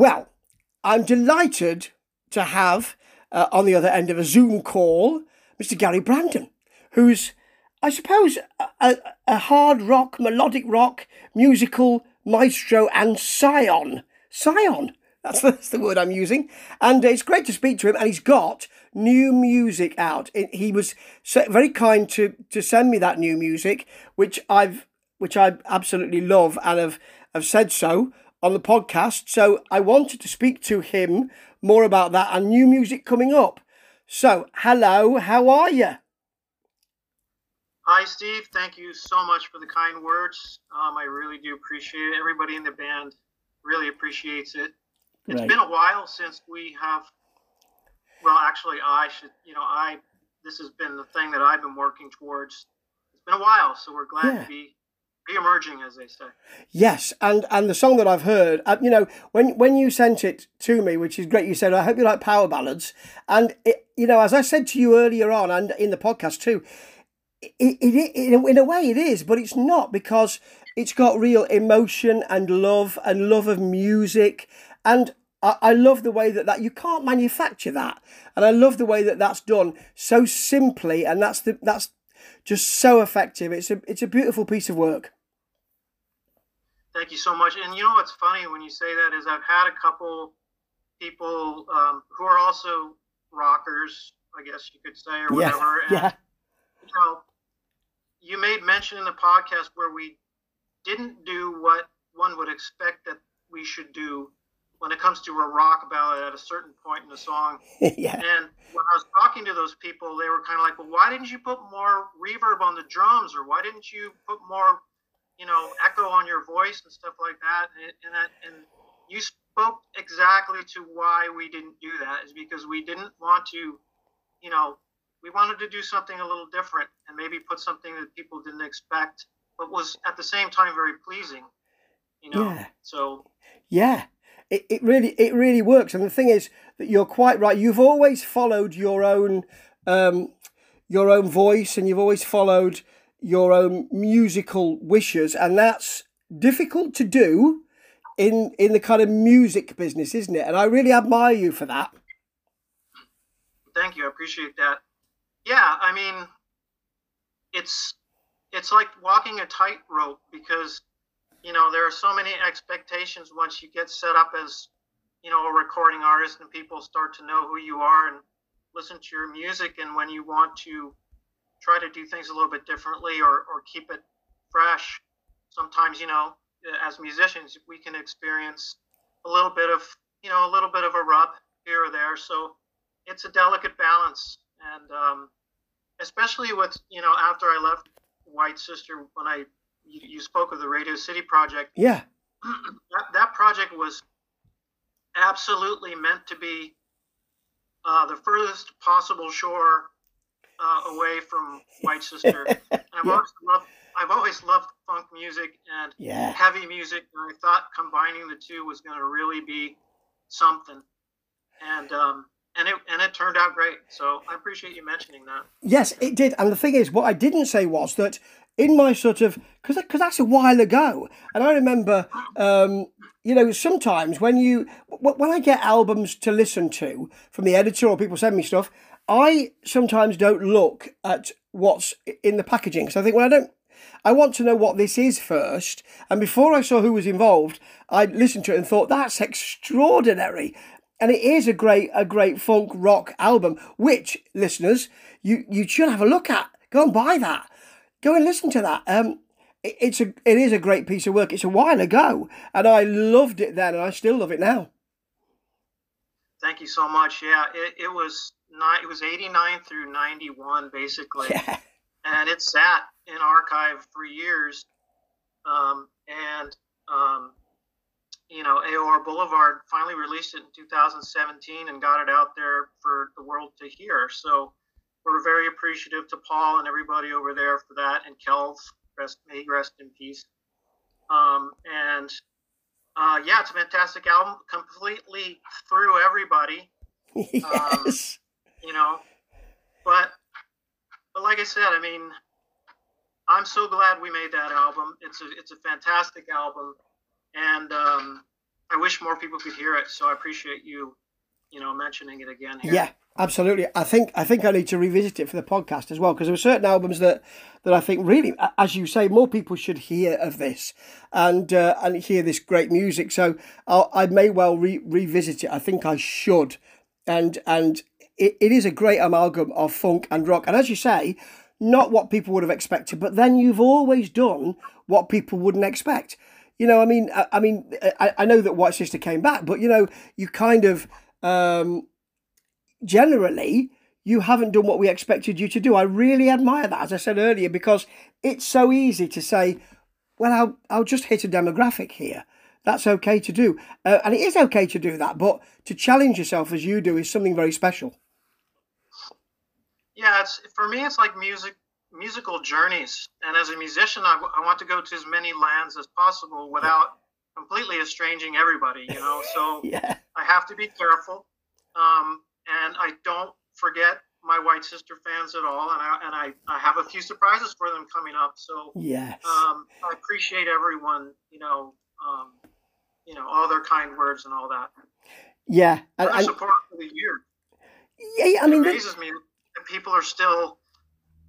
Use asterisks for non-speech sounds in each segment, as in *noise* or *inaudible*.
Well, I'm delighted to have uh, on the other end of a Zoom call Mr. Gary Brandon, who's, I suppose, a, a hard rock, melodic rock, musical maestro and scion. Scion. That's, *laughs* that's the word I'm using. And it's great to speak to him. And he's got new music out. he was very kind to, to send me that new music, which I've which I absolutely love and have, have said so on the podcast. So I wanted to speak to him more about that and new music coming up. So, hello, how are you? Hi, Steve. Thank you so much for the kind words. Um, I really do appreciate it. Everybody in the band really appreciates it. It's right. been a while since we have. Well, actually, I should. You know, I. This has been the thing that I've been working towards. It's been a while, so we're glad yeah. to be re-emerging, as they say. Yes, and and the song that I've heard, uh, you know, when when you sent it to me, which is great, you said, "I hope you like power ballads," and it, you know, as I said to you earlier on, and in the podcast too, it, it, it in a way it is, but it's not because it's got real emotion and love and love of music, and I, I love the way that that you can't manufacture that, and I love the way that that's done so simply, and that's the that's just so effective. It's a it's a beautiful piece of work. Thank you so much. And you know what's funny when you say that is I've had a couple people um, who are also rockers, I guess you could say, or whatever. Yeah. *laughs* And, yeah. You know, you made mention in the podcast where we didn't do what one would expect that we should do when it comes to a rock ballad at a certain point in the song. *laughs* yeah. And when I was talking to those people, they were kind of like, "Well, why didn't you put more reverb on the drums, or why didn't you put more, you know, echo on your voice and stuff like that?" And and, that, and you spoke exactly to why we didn't do that is because we didn't want to, you know, we wanted to do something a little different and maybe put something that people didn't expect, but was at the same time very pleasing. You know, yeah. so yeah it, it really it really works. And the thing is that you're quite right. You've always followed your own um, your own voice, and you've always followed your own musical wishes, and that's difficult to do in in the kind of music business, isn't it? And I really admire you for that. Thank you. I appreciate that. Yeah, I mean, it's it's like walking a tightrope because you know, there are so many expectations once you get set up as, you know, a recording artist and people start to know who you are and listen to your music. And when you want to try to do things a little bit differently or, or keep it fresh, sometimes, you know, as musicians, we can experience a little bit of, you know, a little bit of a rub here or there. So it's a delicate balance. And um, especially with, you know, after I left White Sister, when I you, you spoke of the Radio City project. Yeah. *clears throat* that, that project was absolutely meant to be uh, the furthest possible shore uh, away from White Sister. *laughs* and I've yeah. always loved I've always loved funk music and yeah. heavy music, and I thought combining the two was going to really be something. And um, and it and it turned out great. So I appreciate you mentioning that. Yes, it did. And the thing is, what I didn't say was that in my sort of because because that's a while ago, and I remember, um, you know, sometimes when you when I get albums to listen to from the editor or people send me stuff, I sometimes don't look at what's in the packaging because I think well I don't. I want to know what this is first, and before I saw who was involved, I listened to it and thought that's extraordinary, and it is a great a great funk rock album. Which listeners, you you should have a look at. Go and buy that go and listen to that. Um, it, it's a it is a great piece of work. It's a while ago, and I loved it then, and I still love it now. Thank you so much. Yeah, it, it was nine, it was eighty nine through ninety one basically, *laughs* yeah. and it sat in archive for years, um, and um, you know AOR Boulevard finally released it in 2017 and got it out there for the world to hear. So we're very appreciative to Paul and everybody over there for that, and Kelv, rest may rest in peace. Um, and uh, yeah, it's a fantastic album, completely through everybody. *laughs* Yes. Um, you know, but but like I said, I mean, I'm so glad we made that album. It's a it's a fantastic album, and um, I wish more people could hear it. So I appreciate you, you know, mentioning it again here. Yeah, absolutely. I think I think I need to revisit it for the podcast as well because there were certain albums that that I think really, as you say, more people should hear of this and uh, and hear this great music. So I'll, i may well re- revisit it. I think I should, and and it, it is a great amalgam of funk and rock. And as you say, not what people would have expected, but then you've always done what people wouldn't expect. You know, I mean, I, I mean, I, I, know that White Sister came back, but you know, you kind of um, generally you haven't done what we expected you to do. I really admire that, as I said earlier, because it's so easy to say, well, I'll, I'll just hit a demographic here. That's okay to do. Uh, and it is okay to do that, but to challenge yourself as you do is something very special yeah, it's for me. It's like music, musical journeys. And as a musician, I, I want to go to as many lands as possible without completely estranging everybody. You know, *laughs* so yeah. I have to be careful, um, and I don't forget my White Sister fans at all. And I and I, I have a few surprises for them coming up. So yes, um, I appreciate everyone. You know. Um, you know all their kind words and all that. Yeah, and, and support for the year. Yeah, I mean, it amazes me that people are still,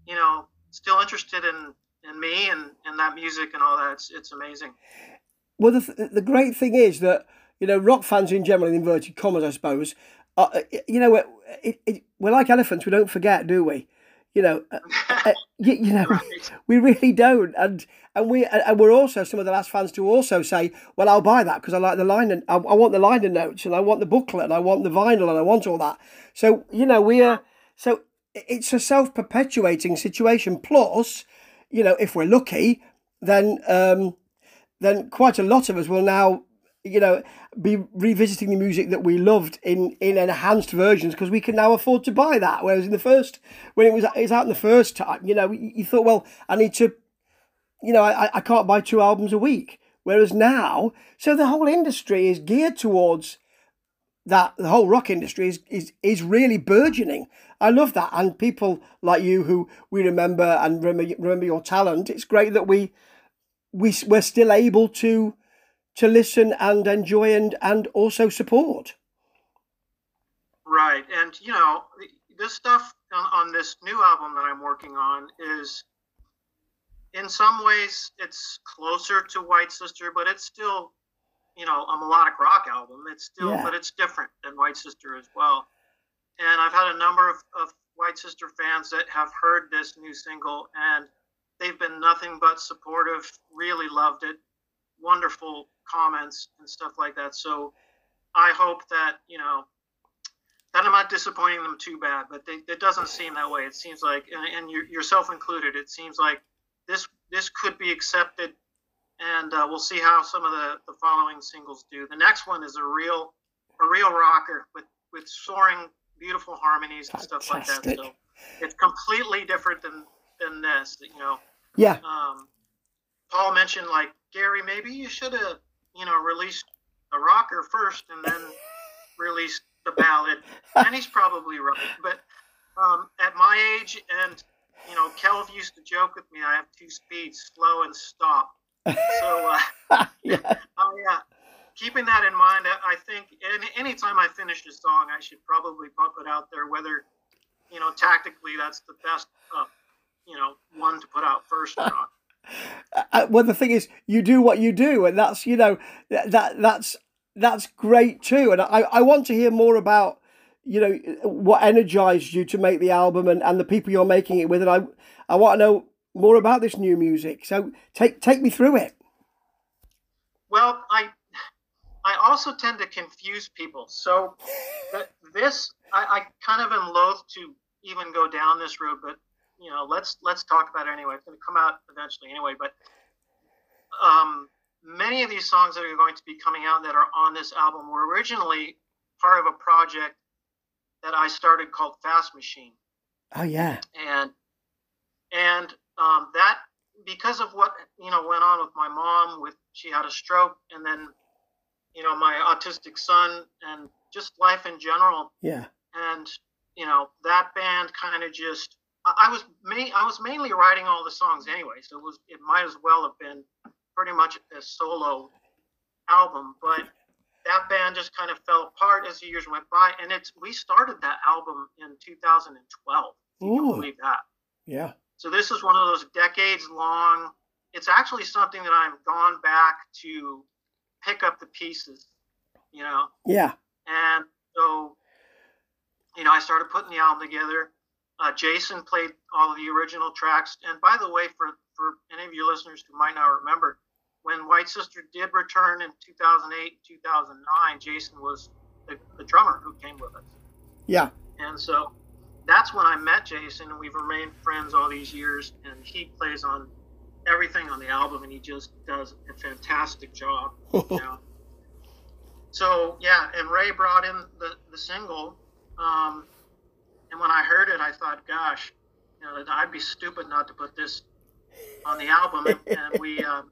you know, still interested in in me and and that music and all that. It's it's amazing. Well, the the great thing is that you know rock fans in general, in inverted commas, I suppose. Uh, you know, it, it, we're like elephants. We don't forget, do we? You know, uh, uh, *laughs* you, you, know, right. *laughs* we really don't. And and we and we're also some of the last fans to also say, well, I'll buy that because I like the line and I, I, want the liner notes and I want the booklet and I want the vinyl and I want all that. So you know, we are so it's a self perpetuating situation. Plus, you know, if we're lucky, then um, then quite a lot of us will now, you know, be revisiting the music that we loved in in enhanced versions because we can now afford to buy that. Whereas in the first, when it was it was out in the first time, you know, you thought, well, I need to, you know, I I can't buy two albums a week. Whereas now, so the whole industry is geared towards that the whole rock industry is, is is really burgeoning. I love that, and people like you who we remember and remember, remember your talent. It's great that we we we're still able to to listen and enjoy and and also support. Right, and you know this stuff on, on this new album that I'm working on is in some ways it's closer to White Sister, but it's still you know a melodic rock album. It's still, yeah. but it's different than White Sister as well. And I've had a number of, of White Sister fans that have heard this new single, and they've been nothing but supportive. Really loved it. Wonderful comments and stuff like that. So I hope that you know that I'm not disappointing them too bad, but they, it doesn't seem that way. It seems like, and, and you, yourself included, it seems like this this could be accepted and uh, we'll see how some of the, the following singles do. The next one is a real a real rocker with with soaring, beautiful harmonies and Fantastic. stuff like that. So it's completely different than than this. You know. Yeah. Um, Paul mentioned like Gary, maybe you should have you know released a rocker first and then *laughs* released the ballad, and he's probably right. But um, at my age, and you know, Kelv used to joke with me, I have two speeds, slow and stop so uh, *laughs* yeah. *laughs* I, uh, keeping that in mind, I think any anytime I finish a song, I should probably pump it out there. Whether you know tactically that's the best, uh, you know, one to put out first or not. Uh, well, the thing is, you do what you do, and that's you know that that's that's great too. And I I want to hear more about you know what energized you to make the album and, and the people you're making it with and I I want to know more about this new music. So take take me through it. Well, I I also tend to confuse people. So this I, I kind of am loath to even go down this road, but you know, let's let's talk about it anyway. It's going to come out eventually anyway. But um, many of these songs that are going to be coming out that are on this album were originally part of a project that I started called Fast Machine. Oh yeah. And and um, that because of what you know went on with my mom with she had a stroke and then you know my autistic son and just life in general yeah and you know that band kind of just I, was main, I was mainly writing all the songs anyway so it was it might as well have been pretty much a solo album but that band just kind of fell apart as the years went by, and it's we started that album in 2012. You can believe that. Yeah. So this is one of those decades long. It's actually something that I've gone back to pick up the pieces, you know. Yeah. And so, you know, I started putting the album together. Uh, Jason played all of the original tracks. And by the way, for, for any of your listeners who might not remember, when White Sister did return in 2008 2009, Jason was the, the drummer who came with us. Yeah. And so that's when I met Jason, and we've remained friends all these years. And he plays on everything on the album, and he just does a fantastic job. *laughs* You know? so yeah, and Ray brought in the the single, um, and when I heard it, I thought, gosh, you know, I'd be stupid not to put this on the album. and, and we *laughs* um,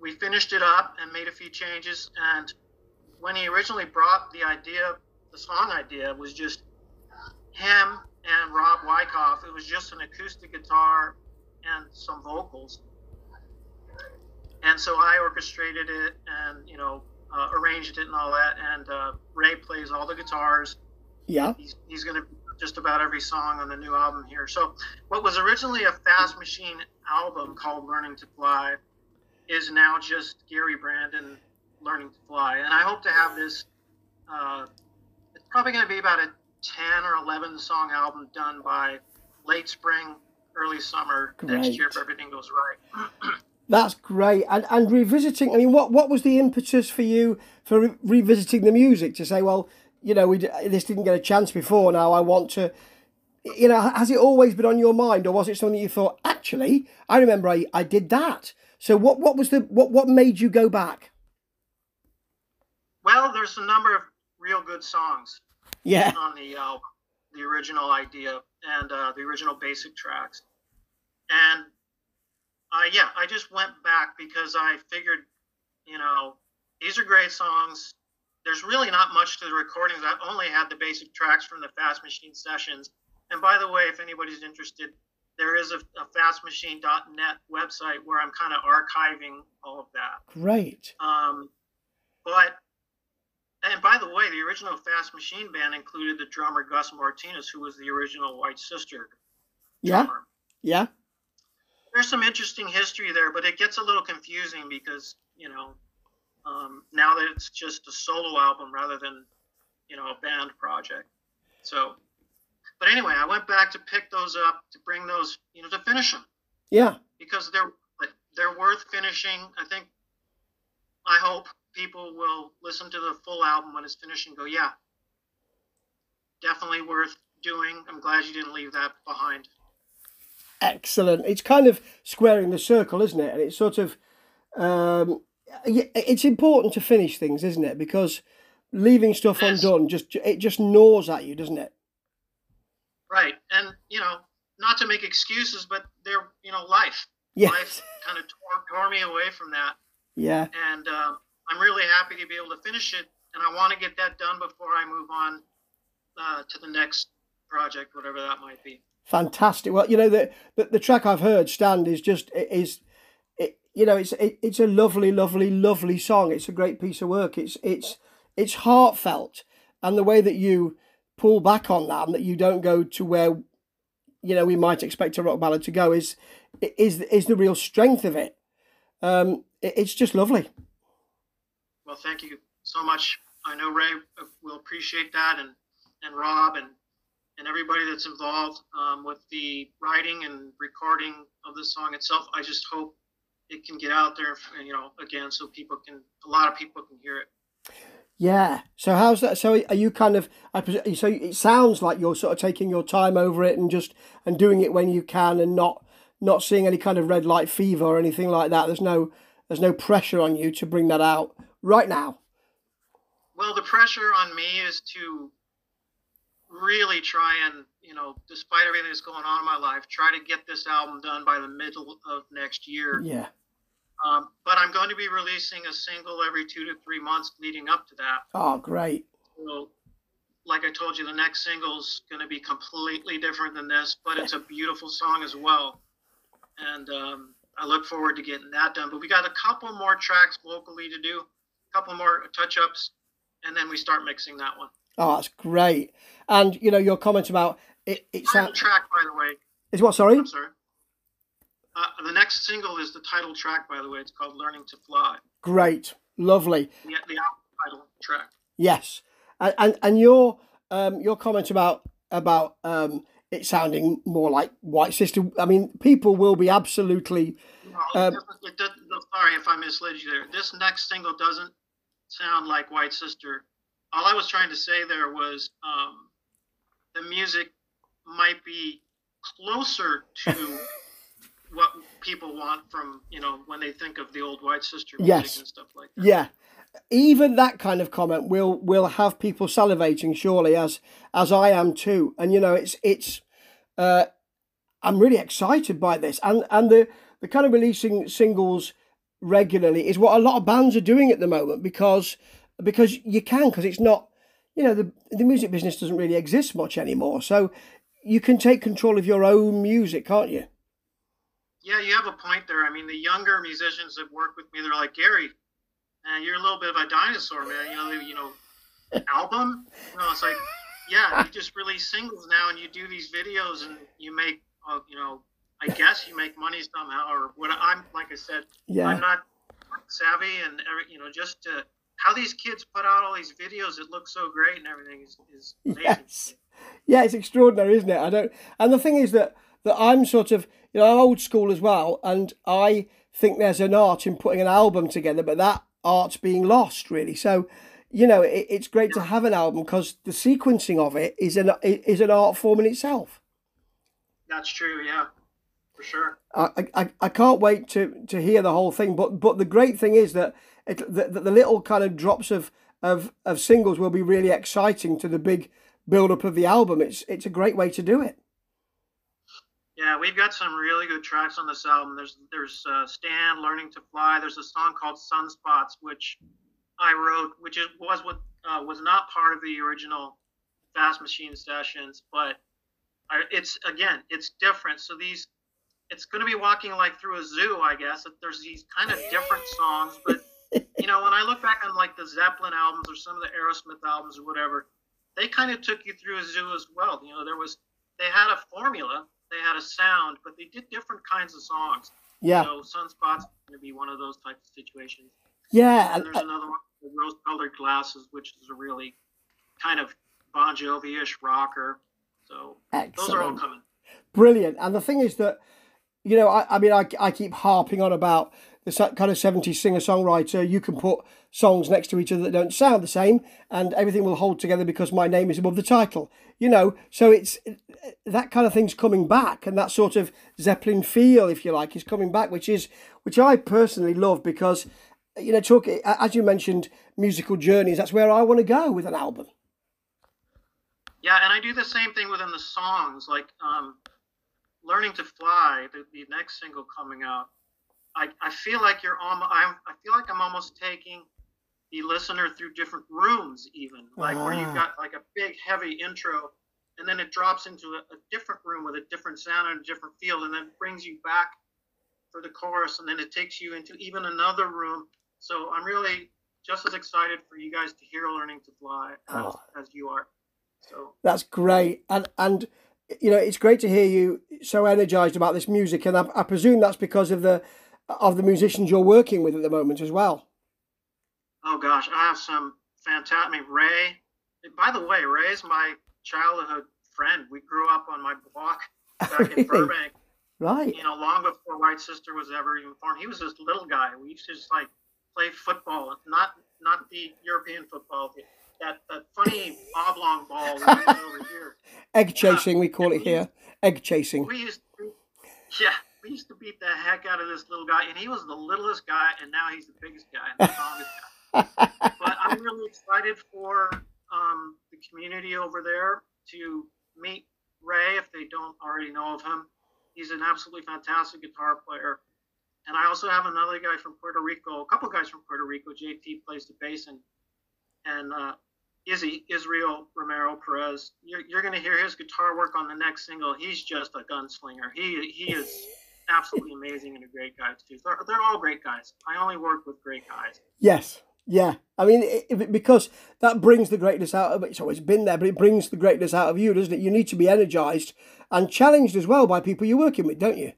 we finished it up and made a few changes. And when he originally brought the idea, the song idea was just him and Rob Wyckoff. It was just an acoustic guitar and some vocals. And so I orchestrated it and, you know, uh, arranged it and all that. And uh, Ray plays all the guitars. Yeah. He's, he's going to just about every song on the new album here. So what was originally a Fast Machine album called Learning to Fly is now just Gary Brandon Learning to Fly. And I hope to have this, uh, it's probably going to be about a 10 or 11 song album done by late spring, early summer next year if everything goes right. *clears throat* That's great. And and revisiting. I mean, what what was the impetus for you for re- revisiting the music to say, well, you know, we this didn't get a chance before. Now I want to. You know, has it always been on your mind, or was it something you thought? Actually, I remember I, I did that. So what what was the what what made you go back? Well, there's a number of real good songs Yeah. on the album, the original idea and uh, the original basic tracks. And uh, yeah, I just went back because I figured, you know, these are great songs. There's really not much to the recordings. I only had the basic tracks from the Fast Machine sessions. And by the way, if anybody's interested, there is a, a fastmachine.net website where I'm kind of archiving all of that. Great. Um, but and by the way, the original Fast Machine band included the drummer Gus Martinez, who was the original White Sister Yeah. drummer. Yeah. There's some interesting history there, but it gets a little confusing because you know um, now that it's just a solo album rather than you know a band project. So, but anyway, I went back to pick those up to bring those you know to finish them Yeah. because they're they're worth finishing. I think I hope people will listen to the full album when it's finished and go, yeah, definitely worth doing. I'm glad you didn't leave that behind. Excellent. It's kind of squaring the circle, isn't it? And it's sort of, um, it's important to finish things, isn't it? Because leaving stuff undone just it just gnaws at you, doesn't it? Right, and you know, not to make excuses, but they're you know life. Yes. Life kind of tore, tore me away from that, Yeah. and um, I'm really happy to be able to finish it. And I want to get that done before I move on uh, to the next project, whatever that might be. Fantastic. Well, you know the the, the track I've heard, "Stand," is just it is, you know, it's it, it's a lovely, lovely, lovely song. It's a great piece of work. It's it's it's heartfelt, and the way that you pull back on that, and that you don't go to where, you know, we might expect a rock ballad to go, is is is the real strength of it. Um, it, it's just lovely. Well, thank you so much. I know Ray uh, will appreciate that, and and Rob and and everybody that's involved um, with the writing and recording of the song itself. I just hope it can get out there, you know, again, so people can, a lot of people can hear it. Yeah. So how's that? So are you kind of? So it sounds like you're sort of taking your time over it and just and doing it when you can and not not seeing any kind of red light fever or anything like that. There's no there's no pressure on you to bring that out right now. Well, the pressure on me is to really try and, you know, despite everything that's going on in my life, try to get this album done by the middle of next year. Yeah. Um, but I'm going to be releasing a single every two to three months leading up to that. Oh, great. So, like I told you, the next single's going to be completely different than this, but it's a beautiful song as well. And um, I look forward to getting that done. But we got a couple more tracks locally to do. A couple more touch ups, and then we start mixing that one. Oh, that's great. And you know your comment about it. It Title track, by the way. Is what? Sorry. I'm sorry. Uh, the next single is the title track, by the way. It's called "Learning to Fly." Great, lovely. The, the title track. Yes, and and, and your um, your comment about about um, it sounding more like White Sister. I mean, people will be absolutely. No, um, it does, no, sorry if I misled you there. This next single doesn't sound like White Sister. All I was trying to say there was um, the music might be closer to *laughs* what people want from you know when they think of the old White Sister music yes. and stuff like that. Yeah, even that kind of comment will will have people salivating surely as as I am too. And you know, it's it's uh, I'm really excited by this, and and the the kind of releasing singles regularly is what a lot of bands are doing at the moment because because you can because it's not you know the the music business doesn't really exist much anymore so you can take control of your own music can't you yeah you have a point there i mean the younger musicians that work with me they're like gary and you're a little bit of a dinosaur, man. You know, you know, *laughs* album. You know, it's like, yeah, you just release singles now, and you do these videos, and you make, uh, you know, I guess you make money somehow, or what? I'm like I said, yeah. I'm not savvy, and you know, just to, how these kids put out all these videos, it looks so great, and everything is, is *laughs* amazing. Yes. Yeah, it's extraordinary, isn't it? I don't, and the thing is that that I'm sort of, you know, I'm old school as well, and I think there's an art in putting an album together, but that art's being lost really so you know it, it's great to have an album because the sequencing of it is an is an art form in itself that's true yeah for sure i i, I can't wait to to hear the whole thing but but the great thing is that it the, the little kind of drops of of of singles will be really exciting to the big build up of the album it's it's a great way to do it yeah, we've got some really good tracks on this album. There's there's uh, Stand learning to fly. There's a song called Sunspots, which I wrote, which is, was what uh, was not part of the original Fast Machine sessions, but I, it's again, it's different. So these, it's going to be walking like through a zoo, I guess. There's these kind of different songs, but you know, when I look back on like the Zeppelin albums or some of the Aerosmith albums or whatever, they kind of took you through a zoo as well. You know, there was they had a formula they had a sound, but they did different kinds of songs. Yeah. So Sunspots going to be one of those types of situations. Yeah. And there's uh another one, the Rose Colored Glasses, which is a really kind of Bon Jovi-ish rocker. So Excellent. those are all coming. Brilliant. And the thing is that, you know, I, I mean, I, I keep harping on about the kind of 70s singer songwriter, you can put songs next to each other that don't sound the same and everything will hold together because my name is above the title. You know, so it's that kind of thing's coming back and that sort of Zeppelin feel, if you like, is coming back, which is which I personally love because you know, talk as you mentioned, musical journeys. That's where I want to go with an album. Yeah, and I do the same thing within the songs, like um, "Learning to Fly," the, the next single coming out. I, I feel like you're almost I, I feel like I'm almost taking the listener through different rooms even like where you've ah. got like a big heavy intro and then it drops into a, a, different room with a different sound and a different feel and then brings you back for the chorus and then it takes you into even another room so i'm really just as excited for you guys to hear learning to fly as, oh. as you are so that's great and and you know it's great to hear you so energized about this music and I, I presume that's because of the of the musicians you're working with at the moment as well. Oh gosh, I have some fantastic. I mean, Ray. By the way, Ray is my childhood friend. We grew up on my block back in *laughs* Burbank. Right. You know, long before White Sister was ever even formed. He was this little guy. We used to just like play football, not not the European football, that that funny oblong ball over here. *laughs* Egg chasing, uh, we call it here. Egg chasing. We used, to, yeah, we used to beat the heck out of this little guy, and he was the littlest guy, and now he's the biggest guy and the strongest guy. *laughs* but I'm really excited for um, the community over there to meet Ray if they don't already know of him. He's an absolutely fantastic guitar player. And I also have another guy from Puerto Rico, a couple guys from Puerto Rico. JT plays the bass, and and uh, Izzy Israel Romero Perez. You're, you're going to hear his guitar work on the next single. He's just a gunslinger. He he is absolutely amazing and a great guy too. They're, they're all great guys. I only work with great guys. Yes, Yeah, I mean, it, because that brings the greatness out of it. It's always been there, but it brings the greatness out of you, doesn't it? You need to be energized and challenged as well by people you're working with, don't you?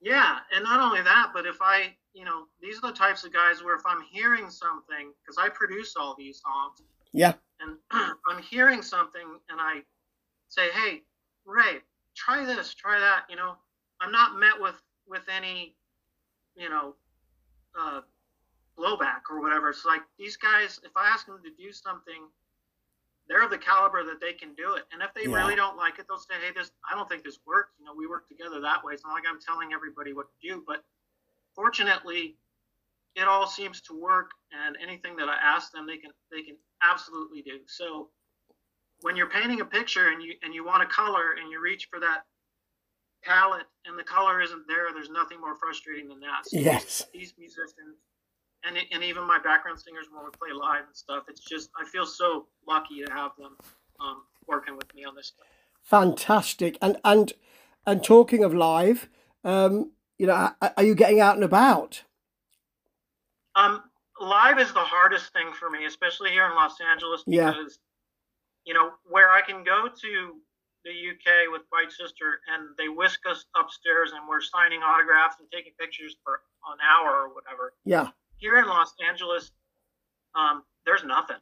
Yeah, and not only that, but if I, you know, these are the types of guys where if I'm hearing something, because I produce all these songs. Yeah. And *clears throat* I'm hearing something and I say, hey, Ray, try this, try that. You know, I'm not met with with any, you know, uh, blowback or whatever. It's like these guys, if I ask them to do something, they're of the caliber that they can do it. And if they yeah. really don't like it, they'll say, "Hey, this I don't think this works." You know, we work together that way. It's not like I'm telling everybody what to do, but fortunately, it all seems to work. And anything that I ask them, they can they can absolutely do. So when you're painting a picture and you and you want a color and you reach for that palette and the color isn't there, there's nothing more frustrating than that. So yes. These musicians and and even my background singers when we play live and stuff. It's just I feel so lucky to have them um, working with me on this stuff. Fantastic, and and and talking of live, um, you know, are you getting out and about? Um, live is the hardest thing for me, especially here in Los Angeles, because yeah. you know where I can go to the UK with White Sister and they whisk us upstairs and we're signing autographs and taking pictures for an hour or whatever. Yeah here in Los Angeles, um, there's nothing.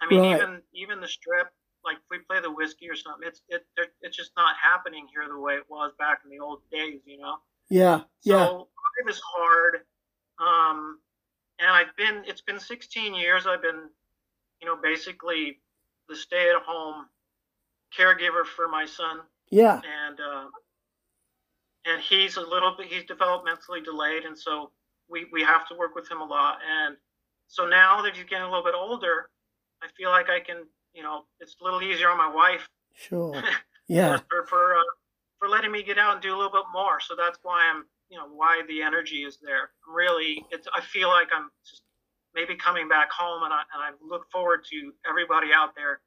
I mean, right. even even the strip, like if we play the Whisky or something, it's it it's just not happening here the way it was back in the old days, you know. Yeah, yeah. So it was hard, um, and I've been. It's been 16 years. I've been, you know, basically the stay-at-home caregiver for my son. Yeah. And uh, and he's a little bit. He's developmentally delayed, and so we, we have to work with him a lot. And so now that he's getting a little bit older, I feel like I can, you know, it's a little easier on my wife. Sure. *laughs* Yeah. for for, uh, for letting me get out and do a little bit more. So that's why I'm, you know, why the energy is there. I'm really, it's, I feel like I'm just maybe coming back home, and I and I look forward to everybody out there,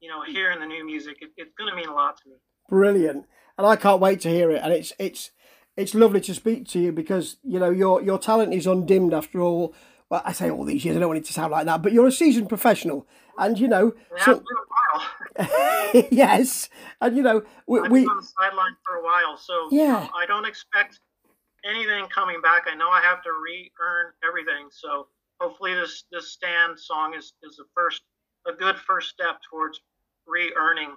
you know, hearing the new music. It, it's going to mean a lot to me. Brilliant, and I can't wait to hear it. And it's it's it's lovely to speak to you because you know your your talent is undimmed after all. Well, I say all these years. I don't want it to sound like that, but you're a seasoned professional, and you know. Yeah, so, *laughs* yes, and you know we. I've been on the sideline for a while, so yeah, I don't expect anything coming back. I know I have to re-earn everything, so hopefully this this stand song is is the first a good first step towards re-earning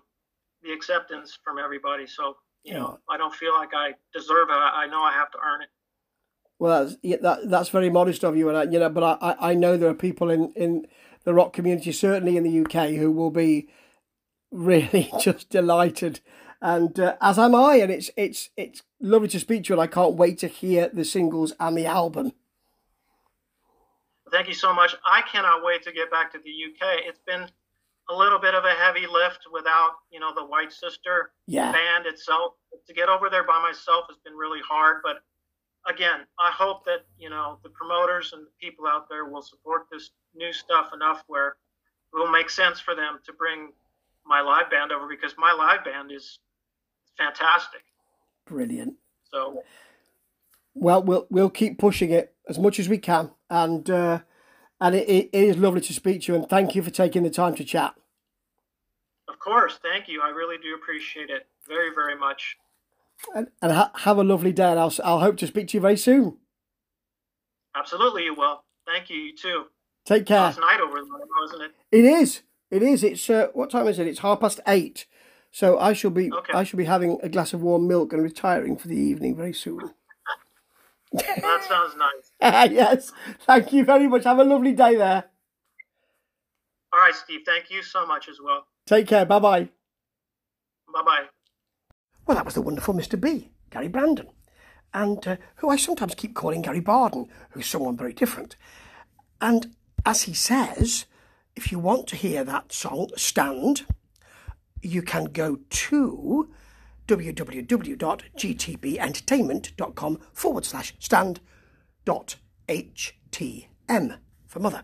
the acceptance from everybody. So you know, I don't feel like I deserve it. I know I have to earn it. Well, that's, yeah, that, that's very modest of you, and I, you know, but I, I know there are people in, in the rock community, certainly in the UK, who will be really *laughs* just delighted, and uh, as am I. And it's it's it's lovely to speak to you, and I can't wait to hear the singles and the album. Thank you so much. I cannot wait to get back to the UK. It's been a little bit of a heavy lift without you know the White Sister yeah. band itself. To get over there by myself has been really hard, but again, I hope that you know the promoters and the people out there will support this new stuff enough where it will make sense for them to bring my live band over because my live band is fantastic. Brilliant. So, well, we'll we'll keep pushing it as much as we can, and uh, and it, it is lovely to speak to you. And thank you for taking the time to chat. Of course, thank you. I really do appreciate it very, very much. And, and ha- have a lovely day, and I'll, I'll hope to speak to you very soon. Absolutely, you will. Thank you. You too. Take care. Last night over there, wasn't it? It is. It is. It's uh, what time is it? It's half past eight. So I shall be okay. I shall be having a glass of warm milk and retiring for the evening very soon. That sounds nice. *laughs* yes. Thank you very much. Have a lovely day there. All right, Steve. Thank you so much as well. Take care. Bye bye. Bye bye. Well, that was the wonderful Mr. B, Gary Brandon, and uh, who I sometimes keep calling Gary Barden, who's someone very different. And as he says, if you want to hear that song, Stand, you can go to www.gtbentertainment.com forward slash stand dot htm for mother.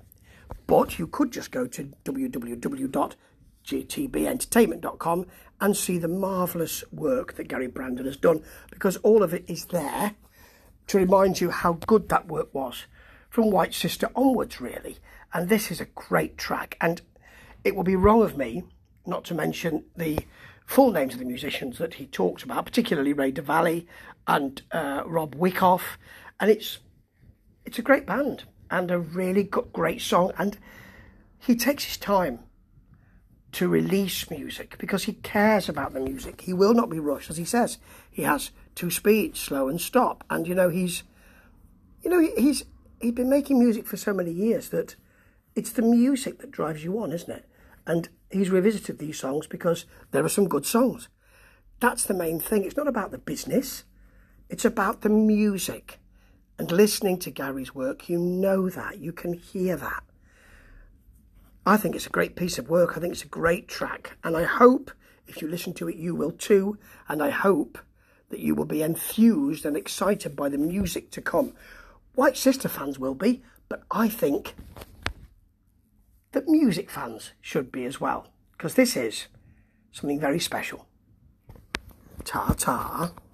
But you could just go to www.gtbentertainment.com and see the marvellous work that Gary Brandon has done because all of it is there to remind you how good that work was from White Sister onwards, really. And this is a great track. And it will be wrong of me not to mention the full names of the musicians that he talks about, particularly Ray DeValley and uh, Rob Wyckoff. And it's it's a great band and a really great song. And he takes his time to release music because he cares about the music. He will not be rushed, as he says. He has two speeds, slow and stop. And you know, he's you know, he's he's been making music for so many years that it's the music that drives you on, isn't it? And he's revisited these songs because there are some good songs. That's the main thing. It's not about the business. It's about the music. And listening to Gary's work, you know that. You can hear that. I think it's a great piece of work. I think it's a great track. And I hope if you listen to it, you will too. And I hope that you will be enthused and excited by the music to come. White Sister fans will be, but I think that music fans should be as well, because this is something very special. Ta-ta.